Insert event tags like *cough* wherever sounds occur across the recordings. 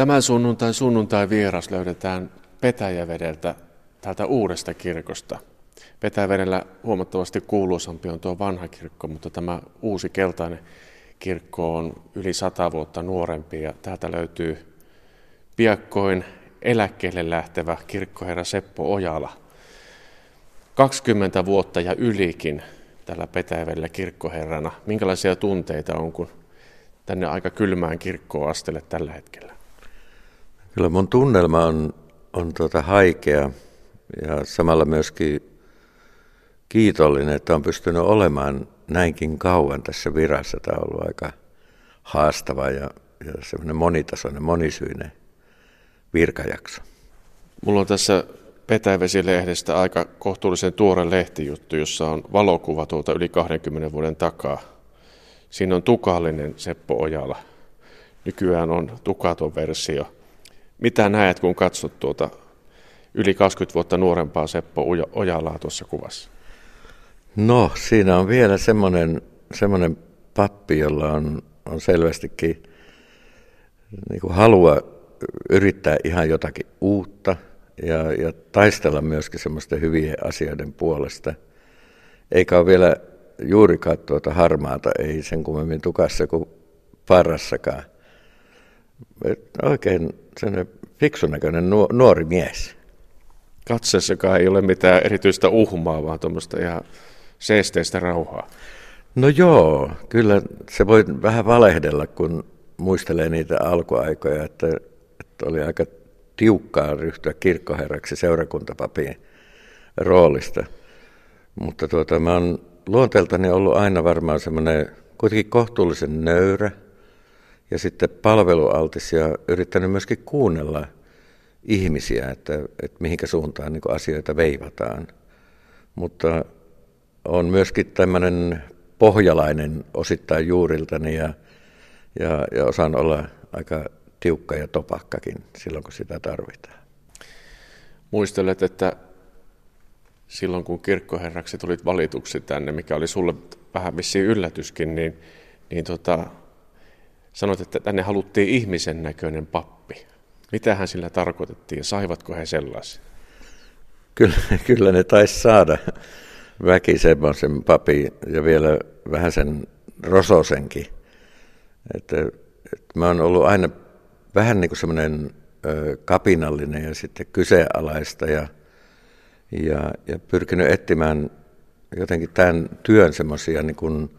Tämän sunnuntai sunnuntai vieras löydetään Petäjävedeltä täältä uudesta kirkosta. Petäjävedellä huomattavasti kuuluisampi on tuo vanha kirkko, mutta tämä uusi keltainen kirkko on yli sata vuotta nuorempi ja täältä löytyy piakkoin eläkkeelle lähtevä kirkkoherra Seppo Ojala. 20 vuotta ja ylikin tällä Petäjävedellä kirkkoherrana. Minkälaisia tunteita on, kun tänne aika kylmään kirkkoon astelle tällä hetkellä? Kyllä mun tunnelma on, on tuota haikea ja samalla myöskin kiitollinen, että on pystynyt olemaan näinkin kauan tässä virassa. Tämä on ollut aika haastava ja, ja semmoinen monitasoinen, monisyinen virkajakso. Mulla on tässä Petäjävesilehdestä aika kohtuullisen tuore lehtijuttu, jossa on valokuva tuolta yli 20 vuoden takaa. Siinä on tukallinen Seppo Ojala. Nykyään on tukaton versio. Mitä näet, kun katsot tuota yli 20 vuotta nuorempaa Seppo Ojalaa tuossa kuvassa? No, siinä on vielä semmoinen, semmoinen pappi, jolla on, on selvästikin niin kuin halua yrittää ihan jotakin uutta ja, ja taistella myöskin semmoisten hyvien asioiden puolesta. Eikä ole vielä juurikaan tuota harmaata, ei sen kummemmin tukassa kuin parassakaan. Et oikein sellainen fiksun näköinen nuori mies. Katseessakaan ei ole mitään erityistä uhmaa, vaan tuommoista ihan seesteistä rauhaa. No joo, kyllä se voi vähän valehdella, kun muistelee niitä alkuaikoja, että, että oli aika tiukkaa ryhtyä kirkkoherraksi seurakuntapapien roolista. Mutta tuota, mä oon luonteeltani ollut aina varmaan semmoinen kuitenkin kohtuullisen nöyrä ja sitten palvelualtis ja yrittänyt myöskin kuunnella ihmisiä, että, että mihinkä suuntaan niin asioita veivataan. Mutta on myöskin tämmöinen pohjalainen osittain juuriltani ja, ja, ja osaan olla aika tiukka ja topakkakin silloin, kun sitä tarvitaan. Muistelet, että silloin kun kirkkoherraksi tulit valituksi tänne, mikä oli sulle vähän vissiin yllätyskin, niin, niin tota, sanoit, että tänne haluttiin ihmisen näköinen pappi. Mitähän sillä tarkoitettiin saivatko he sellaisen? Kyllä, *laughs* kyllä ne taisi saada väki semmoisen papi ja vielä vähän sen rososenkin. Että, että mä oon ollut aina vähän niin kuin semmoinen kapinallinen ja sitten kyseenalaista ja, ja, ja pyrkinyt etsimään jotenkin tämän työn semmoisia niin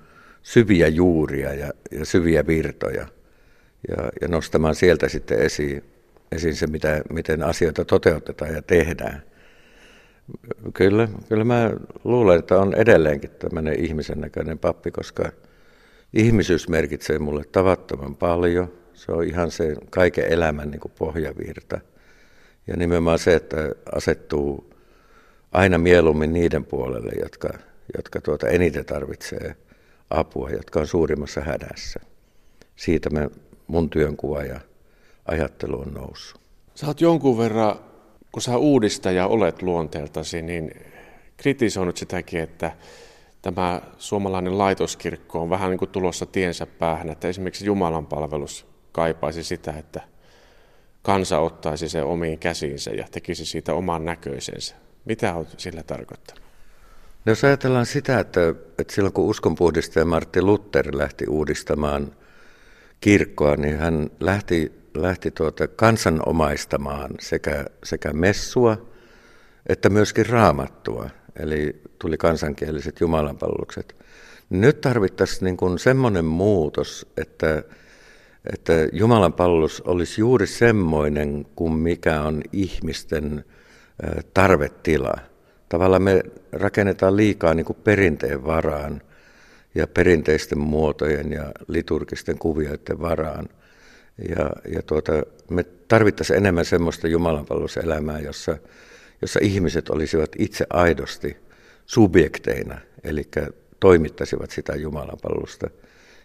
syviä juuria ja, ja syviä virtoja ja, ja nostamaan sieltä sitten esiin, esiin se, mitä, miten asioita toteutetaan ja tehdään. Kyllä, kyllä mä luulen, että on edelleenkin tämmöinen ihmisen näköinen pappi, koska ihmisyys merkitsee mulle tavattoman paljon. Se on ihan se kaiken elämän niin kuin pohjavirta. Ja nimenomaan se, että asettuu aina mieluummin niiden puolelle, jotka, jotka tuota eniten tarvitsee apua, jotka on suurimmassa hädässä. Siitä me, mun työnkuva ja ajattelu on noussut. Sä oot jonkun verran kun sä uudistaja olet luonteeltasi, niin kritisoinut sitäkin, että tämä suomalainen laitoskirkko on vähän niin kuin tulossa tiensä päähän, että esimerkiksi Jumalan palvelus kaipaisi sitä, että kansa ottaisi se omiin käsiinsä ja tekisi siitä oman näköisensä. Mitä olet sillä tarkoittanut? No jos ajatellaan sitä, että, että silloin kun uskonpuhdistaja Martti Luther lähti uudistamaan kirkkoa, niin hän lähti lähti tuota kansanomaistamaan sekä, sekä messua että myöskin raamattua, eli tuli kansankieliset jumalanpalvelukset. Nyt tarvittaisiin niin kuin semmoinen muutos, että, että jumalanpalvelus olisi juuri semmoinen kuin mikä on ihmisten tarvetila. Tavallaan me rakennetaan liikaa niin kuin perinteen varaan ja perinteisten muotojen ja liturgisten kuvioiden varaan – ja, ja tuota, me tarvittaisiin enemmän semmoista jumalanpalveluselämää, jossa, jossa ihmiset olisivat itse aidosti subjekteina, eli toimittaisivat sitä jumalanpalvelusta.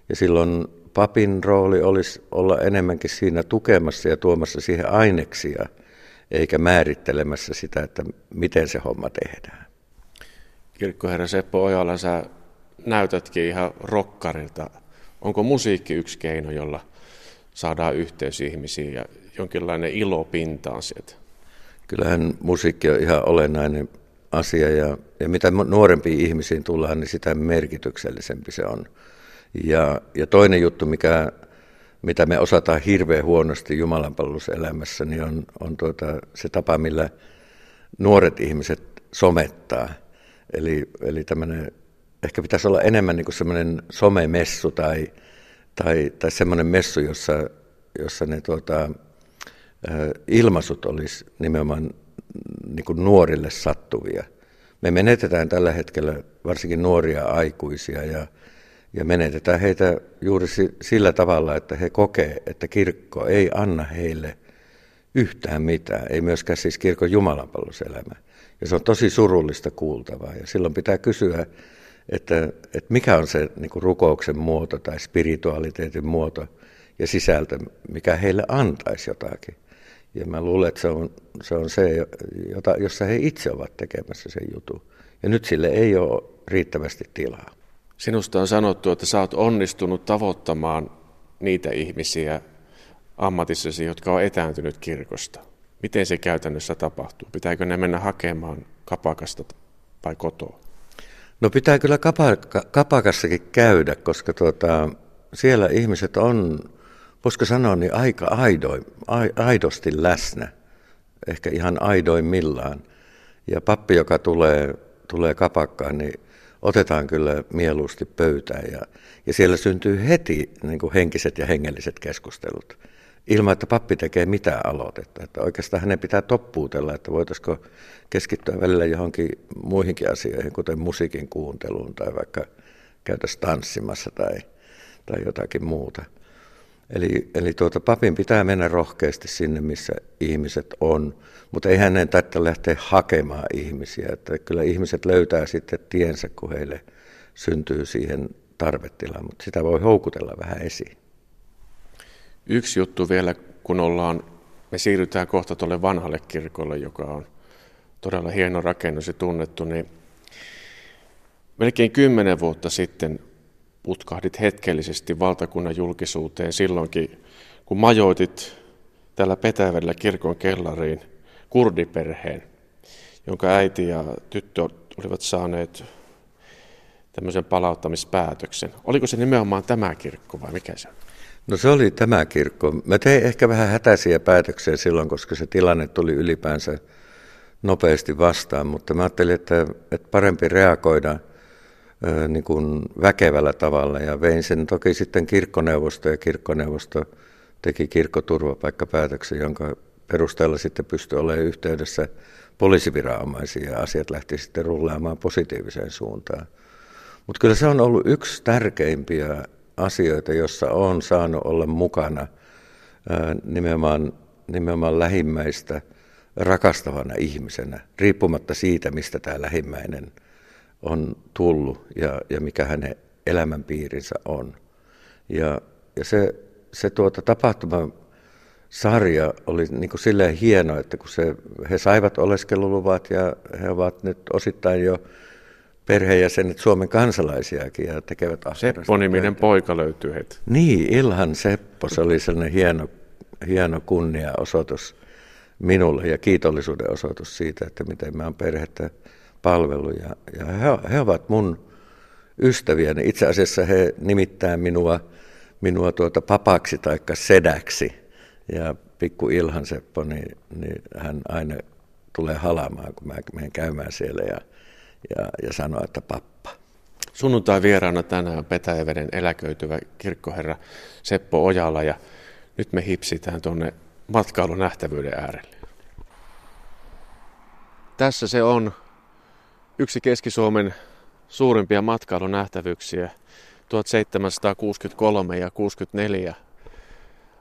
Ja silloin papin rooli olisi olla enemmänkin siinä tukemassa ja tuomassa siihen aineksia, eikä määrittelemässä sitä, että miten se homma tehdään. Kirkkoherra Seppo Ojala, sä näytätkin ihan rokkarilta. Onko musiikki yksi keino, jolla saadaan yhteys ihmisiin ja jonkinlainen ilo pintaan sieltä. Kyllähän musiikki on ihan olennainen asia ja, ja mitä nuorempiin ihmisiin tullaan, niin sitä merkityksellisempi se on. Ja, ja toinen juttu, mikä, mitä me osataan hirveän huonosti Jumalanpalveluselämässä, niin on, on tuota, se tapa, millä nuoret ihmiset somettaa. Eli, eli tämmöinen, ehkä pitäisi olla enemmän niin kuin semmoinen somemessu tai, tai, tai semmoinen messu, jossa, jossa ne tuota, ilmaisut olisi nimenomaan niin kuin nuorille sattuvia. Me menetetään tällä hetkellä varsinkin nuoria aikuisia ja, ja menetetään heitä juuri sillä tavalla, että he kokee, että kirkko ei anna heille yhtään mitään, ei myöskään siis kirkon jumalanpalveluselämä. Ja se on tosi surullista kuultavaa ja silloin pitää kysyä, että, että mikä on se niin kuin rukouksen muoto tai spiritualiteetin muoto ja sisältö, mikä heille antaisi jotakin. Ja mä luulen, että se on se, on se jota, jossa he itse ovat tekemässä sen jutun. Ja nyt sille ei ole riittävästi tilaa. Sinusta on sanottu, että sä oot onnistunut tavoittamaan niitä ihmisiä ammatissasi, jotka on etääntynyt kirkosta. Miten se käytännössä tapahtuu? Pitääkö ne mennä hakemaan kapakasta vai kotoa? No pitää kyllä kapaka, kapakassakin käydä, koska tuota, siellä ihmiset on voisiko sanoa, niin aika aidoin, aidosti läsnä, ehkä ihan aidoimmillaan. Ja pappi, joka tulee, tulee kapakkaan, niin otetaan kyllä mieluusti pöytään ja, ja siellä syntyy heti niin kuin henkiset ja hengelliset keskustelut ilman, että pappi tekee mitään aloitetta. Että oikeastaan hänen pitää toppuutella, että voitaisiko keskittyä välillä johonkin muihinkin asioihin, kuten musiikin kuunteluun tai vaikka käytös tanssimassa tai, tai jotakin muuta. Eli, eli tuota, papin pitää mennä rohkeasti sinne, missä ihmiset on, mutta ei hänen tarvitse lähteä hakemaan ihmisiä. Että kyllä ihmiset löytää sitten tiensä, kun heille syntyy siihen tarvetila, mutta sitä voi houkutella vähän esiin. Yksi juttu vielä, kun ollaan, me siirrytään kohta tuolle vanhalle kirkolle, joka on todella hieno rakennus ja tunnettu, niin melkein kymmenen vuotta sitten putkahdit hetkellisesti valtakunnan julkisuuteen silloinkin, kun majoitit tällä Petävellä kirkon kellariin kurdiperheen, jonka äiti ja tyttö olivat saaneet tämmöisen palauttamispäätöksen. Oliko se nimenomaan tämä kirkko vai mikä se on? No se oli tämä kirkko. Mä tein ehkä vähän hätäisiä päätöksiä silloin, koska se tilanne tuli ylipäänsä nopeasti vastaan, mutta mä ajattelin, että, että parempi reagoida – niin kuin väkevällä tavalla ja vein sen toki sitten kirkkoneuvosto ja kirkkoneuvosto teki kirkkoturvapaikkapäätöksen, jonka perusteella sitten pystyi olemaan yhteydessä poliisiviranomaisiin ja asiat lähti sitten rullaamaan positiiviseen suuntaan. Mutta kyllä se on ollut yksi tärkeimpiä asioita, jossa on saanut olla mukana nimenomaan, nimenomaan lähimmäistä rakastavana ihmisenä, riippumatta siitä, mistä tämä lähimmäinen – on tullut ja, ja mikä hänen elämänpiirinsä on. Ja, ja se, se tuota tapahtuma sarja oli niin kuin silleen hieno, että kun se, he saivat oleskeluluvat ja he ovat nyt osittain jo perheenjäsenet Suomen kansalaisiakin ja tekevät Seppo-niminen poika löytyy heti. Niin, Ilhan Seppo, se oli sellainen hieno, hieno kunniaosoitus minulle ja kiitollisuuden osoitus siitä, että miten mä oon perhettä palvelu ja, he, he ovat mun ystäviäni. Itse asiassa he nimittää minua, minua tuota papaksi tai sedäksi. Ja pikku Ilhan Seppo, niin, niin hän aina tulee halamaan, kun mä menen käymään siellä ja, ja, ja sanoo, että pappa. Sunnuntai vieraana tänään Petäjäveden eläköityvä kirkkoherra Seppo Ojala ja nyt me hipsitään tuonne matkailun nähtävyyden äärelle. Tässä se on yksi Keski-Suomen suurimpia matkailunähtävyyksiä 1763 ja 64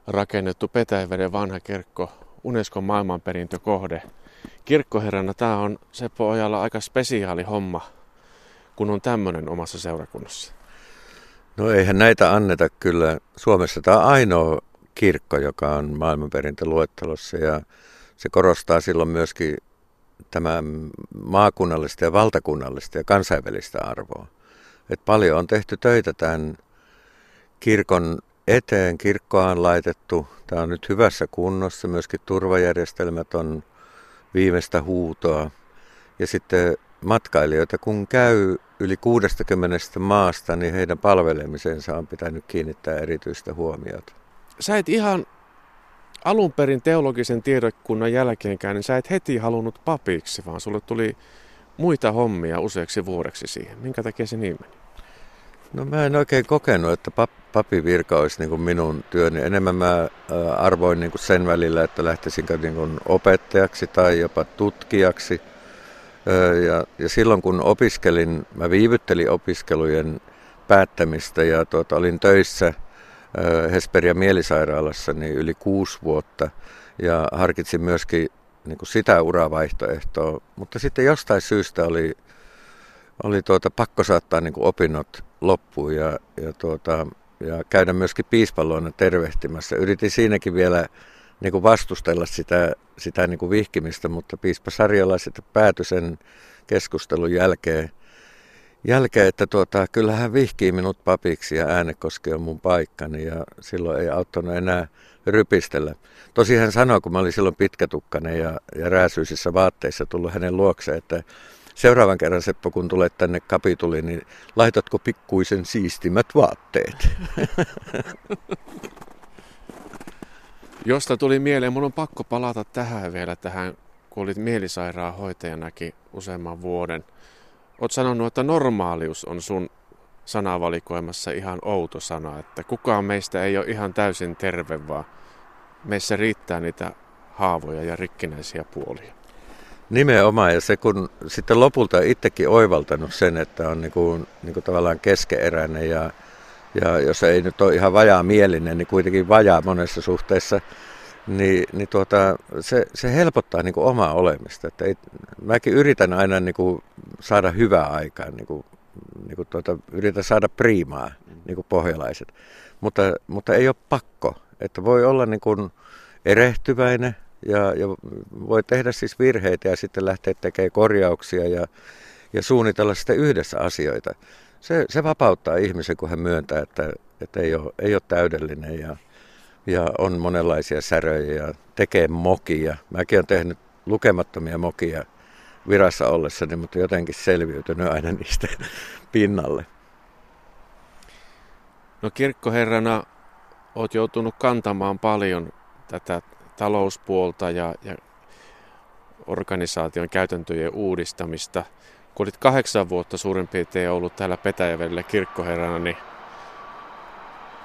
rakennettu Petäjäveden vanha kirkko, Unescon maailmanperintökohde. Kirkkoherrana tämä on Seppo Ojalla aika spesiaali homma, kun on tämmöinen omassa seurakunnassa. No eihän näitä anneta kyllä. Suomessa tämä on ainoa kirkko, joka on maailmanperintöluettelossa ja se korostaa silloin myöskin tämä maakunnallista ja valtakunnallista ja kansainvälistä arvoa. Et paljon on tehty töitä tämän kirkon eteen. Kirkkoa on laitettu. Tämä on nyt hyvässä kunnossa. Myöskin turvajärjestelmät on viimeistä huutoa. Ja sitten matkailijoita, kun käy yli 60 maasta, niin heidän palvelemisensa on pitänyt kiinnittää erityistä huomiota. Sä et ihan alun perin teologisen tiedekunnan jälkeenkään, niin sä et heti halunnut papiksi, vaan sulle tuli muita hommia useaksi vuodeksi siihen. Minkä takia se niin meni? No mä en oikein kokenut, että pap, papivirka olisi niin minun työni. Enemmän mä arvoin niin sen välillä, että lähtisinkö niin opettajaksi tai jopa tutkijaksi. Ja, ja silloin kun opiskelin, mä viivyttelin opiskelujen päättämistä ja tuota, olin töissä Hesperia mielisairaalassa niin yli kuusi vuotta ja harkitsin myöskin niin kuin sitä uravaihtoehtoa, mutta sitten jostain syystä oli, oli tuota, pakko saattaa niin kuin opinnot loppuun ja, ja, tuota, ja käydä myöskin piispalloina tervehtimässä. Yritin siinäkin vielä niin kuin vastustella sitä, sitä niin kuin vihkimistä, mutta piispa Sarjala sitten päätyi sen keskustelun jälkeen, jälkeen että tuota, kyllä hän vihkii minut papiksi ja äänekoski on mun paikkani ja silloin ei auttanut enää rypistellä. Tosi hän sanoi, kun mä olin silloin pitkätukkainen ja, ja rääsyisissä vaatteissa tullut hänen luokseen, että seuraavan kerran Seppo, kun tulet tänne kapituliin, niin laitatko pikkuisen siistimät vaatteet? *laughs* Josta tuli mieleen, mun on pakko palata tähän vielä, tähän, kun olit mielisairaanhoitajanakin useamman vuoden. Oot sanonut, että normaalius on sun sanavalikoimassa ihan outo sana, että kukaan meistä ei ole ihan täysin terve, vaan meissä riittää niitä haavoja ja rikkinäisiä puolia. Nimenomaan, ja se kun sitten lopulta itsekin oivaltanut sen, että on niin kuin, niin kuin tavallaan keskeeräinen ja, ja jos ei nyt ole ihan vajaa mielinen, niin kuitenkin vajaa monessa suhteessa, niin, niin tuota, se, se helpottaa niin kuin omaa olemista. Että ei, mäkin yritän aina niin kuin saada hyvää aikaa, niin kuin, niin kuin tuota, yritän saada priimaa, niin kuin pohjalaiset, mutta, mutta ei ole pakko. Että voi olla niin kuin erehtyväinen ja, ja voi tehdä siis virheitä ja sitten lähteä tekemään korjauksia ja, ja suunnitella sitten yhdessä asioita. Se, se vapauttaa ihmisen, kun hän myöntää, että, että ei, ole, ei ole täydellinen ja, ja on monenlaisia säröjä ja tekee mokia. Mäkin olen tehnyt lukemattomia mokia virassa ollessani, mutta jotenkin selviytynyt aina niistä *laughs* pinnalle. No kirkkoherrana olet joutunut kantamaan paljon tätä talouspuolta ja, ja organisaation käytäntöjen uudistamista. Kun olit kahdeksan vuotta suurin piirtein ollut täällä Petäjävedellä kirkkoherrana, niin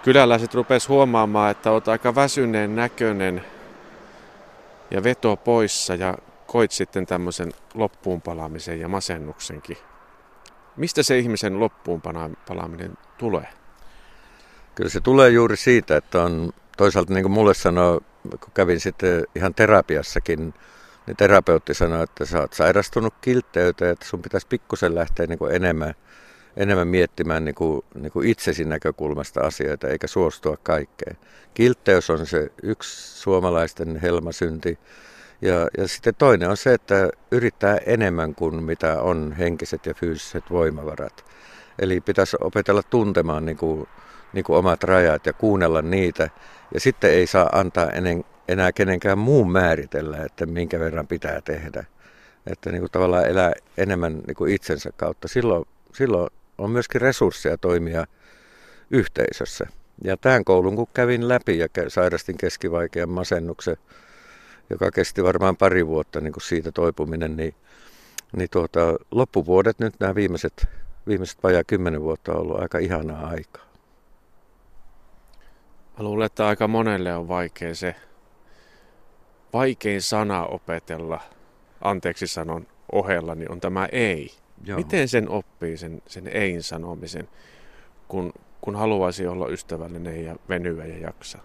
kyläläiset rupes huomaamaan, että olet aika väsyneen näköinen ja veto poissa ja koit sitten tämmöisen loppuun palaamisen ja masennuksenkin. Mistä se ihmisen loppuun palaaminen tulee? Kyllä se tulee juuri siitä, että on toisaalta niin kuin mulle sanoo, kun kävin sitten ihan terapiassakin, niin terapeutti sanoi, että sä oot sairastunut kiltteyteen, että sun pitäisi pikkusen lähteä niin kuin enemmän, enemmän miettimään niin kuin, niin kuin itsesi näkökulmasta asioita, eikä suostua kaikkeen. Kiltteys on se yksi suomalaisten helmasynti. Ja, ja sitten toinen on se, että yrittää enemmän kuin mitä on henkiset ja fyysiset voimavarat. Eli pitäisi opetella tuntemaan niin kuin, niin kuin omat rajat ja kuunnella niitä. Ja sitten ei saa antaa enen, enää kenenkään muun määritellä, että minkä verran pitää tehdä. Että niin kuin tavallaan elää enemmän niin kuin itsensä kautta. Silloin, silloin on myöskin resursseja toimia yhteisössä. Ja tämän koulun kun kävin läpi ja sairastin keskivaikean masennuksen, joka kesti varmaan pari vuotta niin kuin siitä toipuminen, niin, niin tuota, loppuvuodet nyt nämä viimeiset, viimeiset vajaa kymmenen vuotta on ollut aika ihanaa aikaa. Mä luulen, että aika monelle on vaikea se vaikein sana opetella, anteeksi sanon ohella, niin on tämä ei. Joo. Miten sen oppii, sen, sen ei sanomisen, kun, kun haluaisi olla ystävällinen ja venyä ja jaksaa?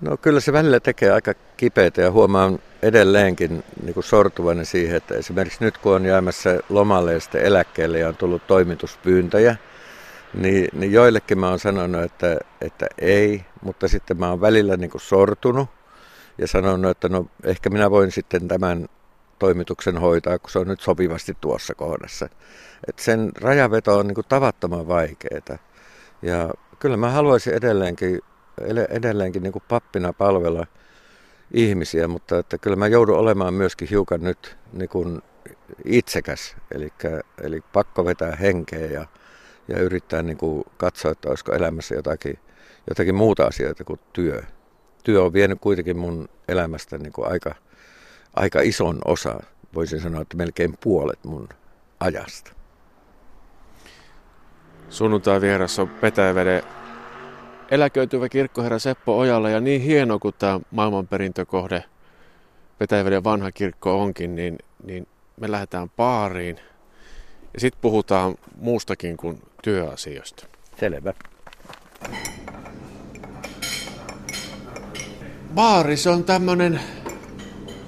No kyllä se välillä tekee aika kipeitä ja huomaan edelleenkin niin kuin sortuvainen siihen, että esimerkiksi nyt kun on jäämässä lomalle ja sitten eläkkeelle ja on tullut toimituspyyntöjä, niin, niin joillekin mä oon sanonut, että, että ei, mutta sitten mä oon välillä niin kuin sortunut ja sanonut, että no ehkä minä voin sitten tämän toimituksen hoitaa, kun se on nyt sopivasti tuossa kohdassa. Et sen rajaveto on niin tavattoman vaikeaa. Ja kyllä mä haluaisin edelleenkin, edelleenkin niin pappina palvella ihmisiä, mutta että kyllä mä joudun olemaan myöskin hiukan nyt niin kuin itsekäs, eli, eli pakko vetää henkeä ja, ja yrittää niin kuin katsoa, että olisiko elämässä jotakin, jotakin muuta asioita kuin työ. Työ on vienyt kuitenkin mun elämästä niin kuin aika, aika ison osa, voisin sanoa, että melkein puolet mun ajasta. Sunnuntai vieras on Petäjäveden eläköityvä kirkkoherra Seppo Ojala ja niin hieno kuin tämä maailmanperintökohde Petäjäveden vanha kirkko onkin, niin, niin me lähdetään baariin ja sitten puhutaan muustakin kuin työasioista. Selvä. Baari, se on tämmöinen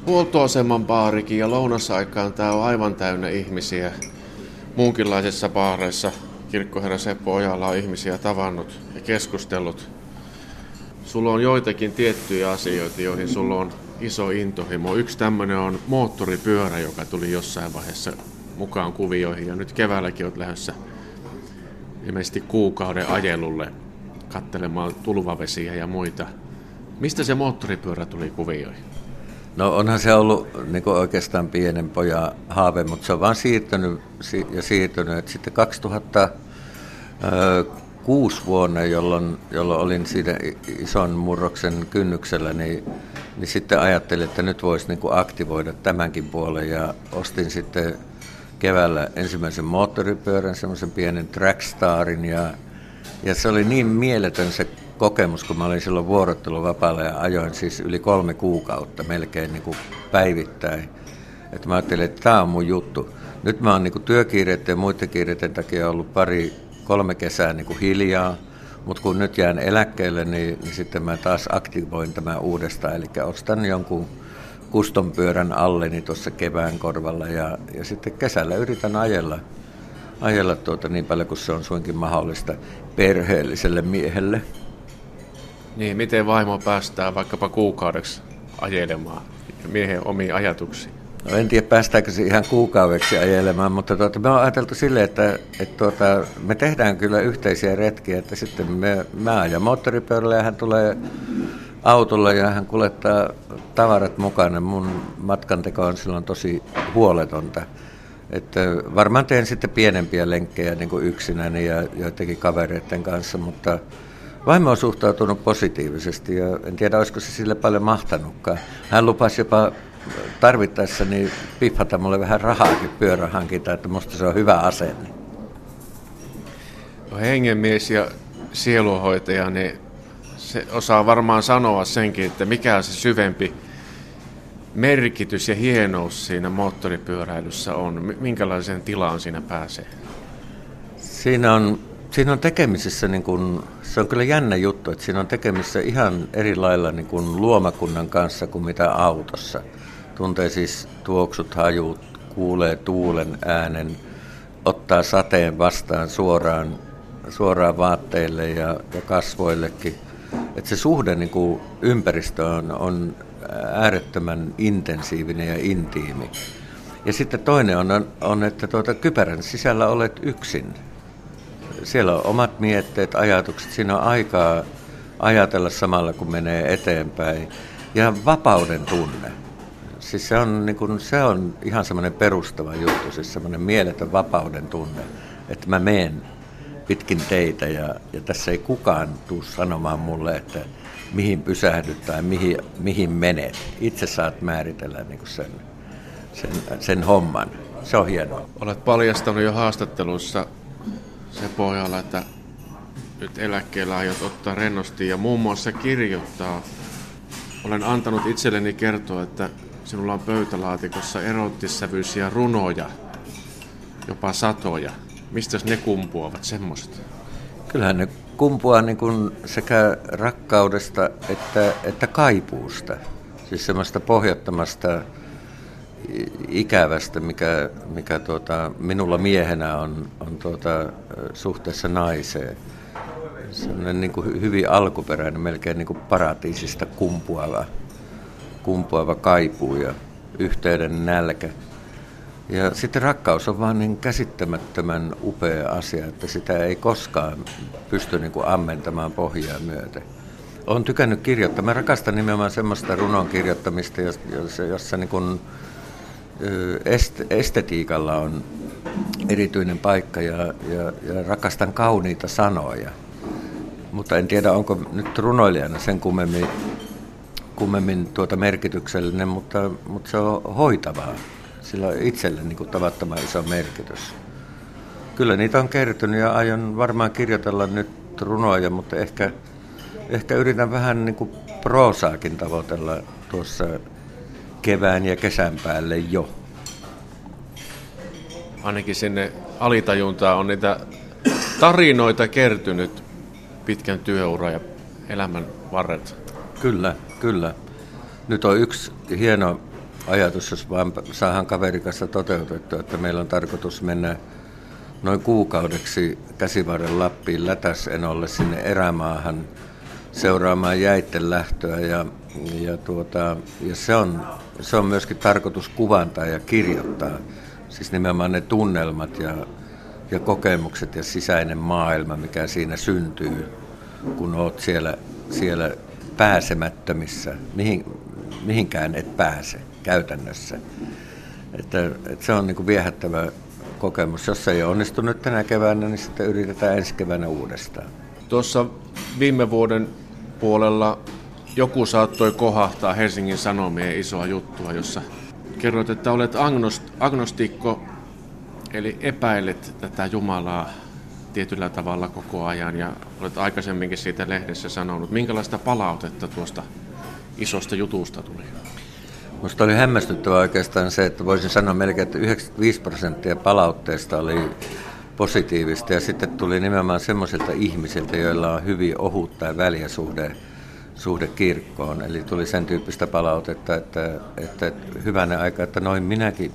huoltoaseman baarikin ja lounasaikaan tämä on aivan täynnä ihmisiä. Muunkinlaisissa baareissa kirkkoherra Seppo Ojala on ihmisiä tavannut ja keskustellut. Sulla on joitakin tiettyjä asioita, joihin sulla on iso intohimo. Yksi tämmöinen on moottoripyörä, joka tuli jossain vaiheessa mukaan kuvioihin. Ja nyt keväälläkin olet lähdössä ilmeisesti kuukauden ajelulle kattelemaan tulvavesiä ja muita. Mistä se moottoripyörä tuli kuvioihin? No onhan se ollut niin oikeastaan pienen pojan haave, mutta se on vaan siirtynyt ja siirtynyt. Et sitten 2006 vuonna, jolloin, jolloin olin siinä ison murroksen kynnyksellä, niin, niin sitten ajattelin, että nyt voisi niin aktivoida tämänkin puolen ja ostin sitten keväällä ensimmäisen moottoripyörän, semmoisen pienen Trackstarin ja, ja se oli niin mieletön se kokemus, kun mä olin silloin vuorotteluvapaalla ja ajoin siis yli kolme kuukautta melkein niin kuin päivittäin. Että mä ajattelin, että tämä on mun juttu. Nyt mä oon niin työkiireiden ja muiden kiireiden takia ollut pari, kolme kesää niin kuin hiljaa, mutta kun nyt jään eläkkeelle, niin, niin sitten mä taas aktivoin tämän uudestaan. Eli ostan jonkun kustonpyörän alleni tuossa kevään korvalla ja, ja sitten kesällä yritän ajella, ajella tuota niin paljon kuin se on suinkin mahdollista perheelliselle miehelle. Niin, miten vaimo päästään vaikkapa kuukaudeksi ajelemaan miehen omiin ajatuksiin? No en tiedä, päästäänkö se ihan kuukaudeksi ajelemaan, mutta tuota, me on ajateltu silleen, että, että tuota, me tehdään kyllä yhteisiä retkiä, että sitten me, mä ajan moottoripyörällä ja hän tulee autolla ja hän kuljettaa tavarat mukana. Mun matkanteko on silloin tosi huoletonta. Että varmaan teen sitten pienempiä lenkkejä niin kuin yksinäni ja joidenkin kavereiden kanssa, mutta Vaimo on suhtautunut positiivisesti ja en tiedä, olisiko se sille paljon mahtanutkaan. Hän lupasi jopa tarvittaessa niin piffata mulle vähän rahaakin pyörähankinta, että musta se on hyvä asenne. No, hengenmies ja sieluhoitaja, niin se osaa varmaan sanoa senkin, että mikä on se syvempi merkitys ja hienous siinä moottoripyöräilyssä on. Minkälaiseen tilaan siinä pääsee? Siinä on, siinä on tekemisissä niin kuin se on kyllä jännä juttu, että siinä on tekemissä ihan eri lailla niin kuin luomakunnan kanssa kuin mitä autossa. Tuntee siis tuoksut, hajut, kuulee tuulen äänen, ottaa sateen vastaan suoraan, suoraan vaatteille ja, ja kasvoillekin. Et se suhde niin kuin ympäristöön on äärettömän intensiivinen ja intiimi. Ja sitten toinen on, on että tuota, kypärän sisällä olet yksin siellä on omat mietteet, ajatukset, siinä on aikaa ajatella samalla kun menee eteenpäin. Ja vapauden tunne. Siis se on, niin kuin, se on ihan semmoinen perustava juttu, siis semmoinen mieletön vapauden tunne, että mä menen pitkin teitä ja, ja tässä ei kukaan tule sanomaan mulle, että mihin pysähdyt tai mihin, mihin menet. Itse saat määritellä niin sen, sen, sen homman. Se on hienoa. Olet paljastanut jo haastatteluissa se pohjalla, että nyt eläkkeellä aiot ottaa rennosti ja muun muassa kirjoittaa. Olen antanut itselleni kertoa, että sinulla on pöytälaatikossa erottissävyisiä runoja, jopa satoja. Mistä ne kumpuavat semmoista? Kyllähän ne kumpuaa niin kuin sekä rakkaudesta että, että kaipuusta. Siis semmoista pohjattomasta ikävästä, mikä, mikä tuota, minulla miehenä on, on tuota, suhteessa naiseen. Sellainen niin kuin hyvin alkuperäinen, melkein niin kuin paratiisista kumpuava, kumpuava kaipuu ja yhteyden nälkä. Ja sitten rakkaus on vaan niin käsittämättömän upea asia, että sitä ei koskaan pysty niin kuin ammentamaan pohjaa myöten. Olen tykännyt kirjoittaa. Mä rakastan nimenomaan semmoista runon kirjoittamista, jossa, jossa niin kuin estetiikalla on erityinen paikka ja, ja, ja rakastan kauniita sanoja. Mutta en tiedä, onko nyt runoilijana sen kummemmin, kummemmin tuota merkityksellinen, mutta, mutta se on hoitavaa. Sillä on itselle niin kuin tavattoman iso merkitys. Kyllä niitä on kertynyt ja aion varmaan kirjoitella nyt runoja, mutta ehkä, ehkä yritän vähän niin kuin proosaakin tavoitella tuossa kevään ja kesän päälle jo. Ainakin sinne alitajuntaan on niitä tarinoita kertynyt pitkän työura ja elämän varret. Kyllä, kyllä. Nyt on yksi hieno ajatus, jos vaan saadaan kaverin kanssa toteutettua, että meillä on tarkoitus mennä noin kuukaudeksi käsivarren Lappiin Lätäsenolle sinne erämaahan seuraamaan jäitten lähtöä ja, ja, tuota, ja se, on, se on myöskin tarkoitus kuvantaa ja kirjoittaa. Siis nimenomaan ne tunnelmat ja, ja kokemukset ja sisäinen maailma, mikä siinä syntyy, kun olet siellä, siellä pääsemättömissä, mihin, mihinkään et pääse käytännössä. Että, että se on niin kuin viehättävä kokemus. Jos se ei onnistunut tänä keväänä, niin sitten yritetään ensi keväänä uudestaan. Tuossa viime vuoden puolella joku saattoi kohahtaa Helsingin Sanomien isoa juttua, jossa kerroit, että olet agnost, agnostikko, eli epäilet tätä Jumalaa tietyllä tavalla koko ajan ja olet aikaisemminkin siitä lehdessä sanonut. Minkälaista palautetta tuosta isosta jutusta tuli? Minusta oli hämmästyttävää oikeastaan se, että voisin sanoa melkein, että 95 prosenttia palautteesta oli positiivista ja sitten tuli nimenomaan semmoisilta ihmisiltä, joilla on hyvin ohut tai väliä suhde, suhde kirkkoon. Eli tuli sen tyyppistä palautetta, että, että hyvänä aika, että noin minäkin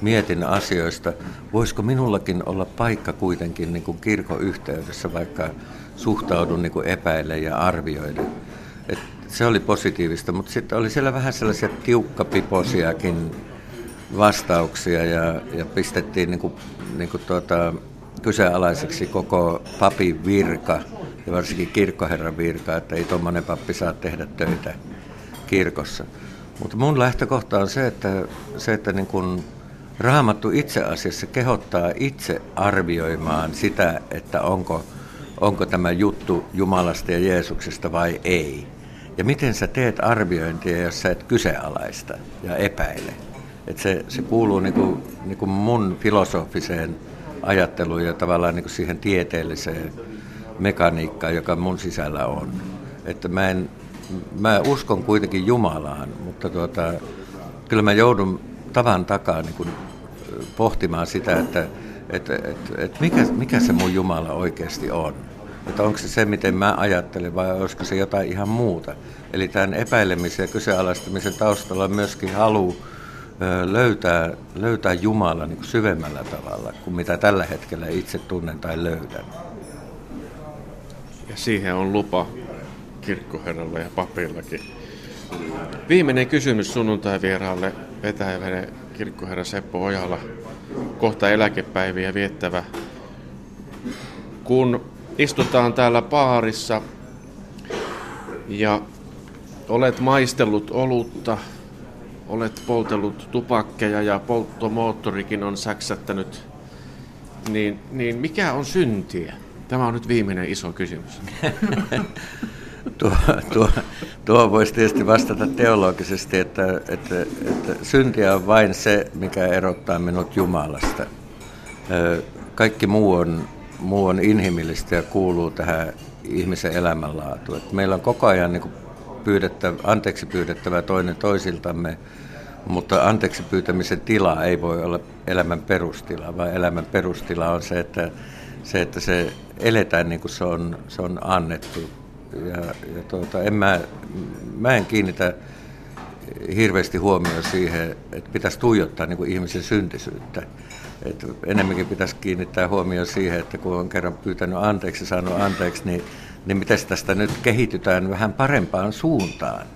mietin asioista. Voisiko minullakin olla paikka kuitenkin niin kuin kirkon yhteydessä, vaikka suhtaudun niin kuin epäille ja arvioiden. Et se oli positiivista, mutta sitten oli siellä vähän sellaisia tiukkapiposiakin vastauksia ja, ja pistettiin niin kuin, niin kuin tuota, kyseenalaiseksi koko papin virka ja varsinkin kirkkoherran virka, että ei tuommoinen pappi saa tehdä töitä kirkossa. Mutta mun lähtökohta on se, että, se, että niin kun Raamattu itse asiassa kehottaa itse arvioimaan sitä, että onko, onko tämä juttu Jumalasta ja Jeesuksesta vai ei. Ja miten sä teet arviointia, jos sä et kyseenalaista ja epäile. Et se, se kuuluu niinku, niinku mun filosofiseen ajatteluun ja tavallaan niinku siihen tieteelliseen mekaniikkaan, joka mun sisällä on. Että mä, en, mä uskon kuitenkin Jumalaan, mutta tuota, kyllä mä joudun tavan takaa niin kuin pohtimaan sitä, että, että, että, että mikä, mikä se mun Jumala oikeasti on. Että onko se se, miten mä ajattelen, vai olisiko se jotain ihan muuta. Eli tämän epäilemisen ja kyseenalaistamisen taustalla on myöskin halu löytää, löytää Jumala niin kuin syvemmällä tavalla kuin mitä tällä hetkellä itse tunnen tai löydän. Ja siihen on lupa kirkkoherralla ja papillakin. Viimeinen kysymys sunnuntai-vieraalle vetäjävene kirkkoherra Seppo Ojala, kohta eläkepäiviä viettävä. Kun istutaan täällä paarissa ja olet maistellut olutta, olet poltellut tupakkeja ja polttomoottorikin on säksättänyt, niin, niin mikä on syntiä? Tämä on nyt viimeinen iso kysymys. *laughs* tuo, tuo, tuo voisi tietysti vastata teologisesti, että, että, että syntiä on vain se, mikä erottaa minut Jumalasta. Kaikki muu on, muu on inhimillistä ja kuuluu tähän ihmisen elämänlaatuun. Meillä on koko ajan niin pyydettävä, anteeksi pyydettävä toinen toisiltamme, mutta anteeksi pyytämisen tila ei voi olla elämän perustila, vaan elämän perustila on se, että se, että se eletään niin kuin se on, se on annettu ja, ja tuota, en mä, mä en kiinnitä hirveästi huomioon siihen, että pitäisi tuijottaa niin kuin ihmisen syntisyyttä. Et enemmänkin pitäisi kiinnittää huomioon siihen, että kun on kerran pyytänyt anteeksi, saanut anteeksi, niin, niin miten tästä nyt kehitytään vähän parempaan suuntaan.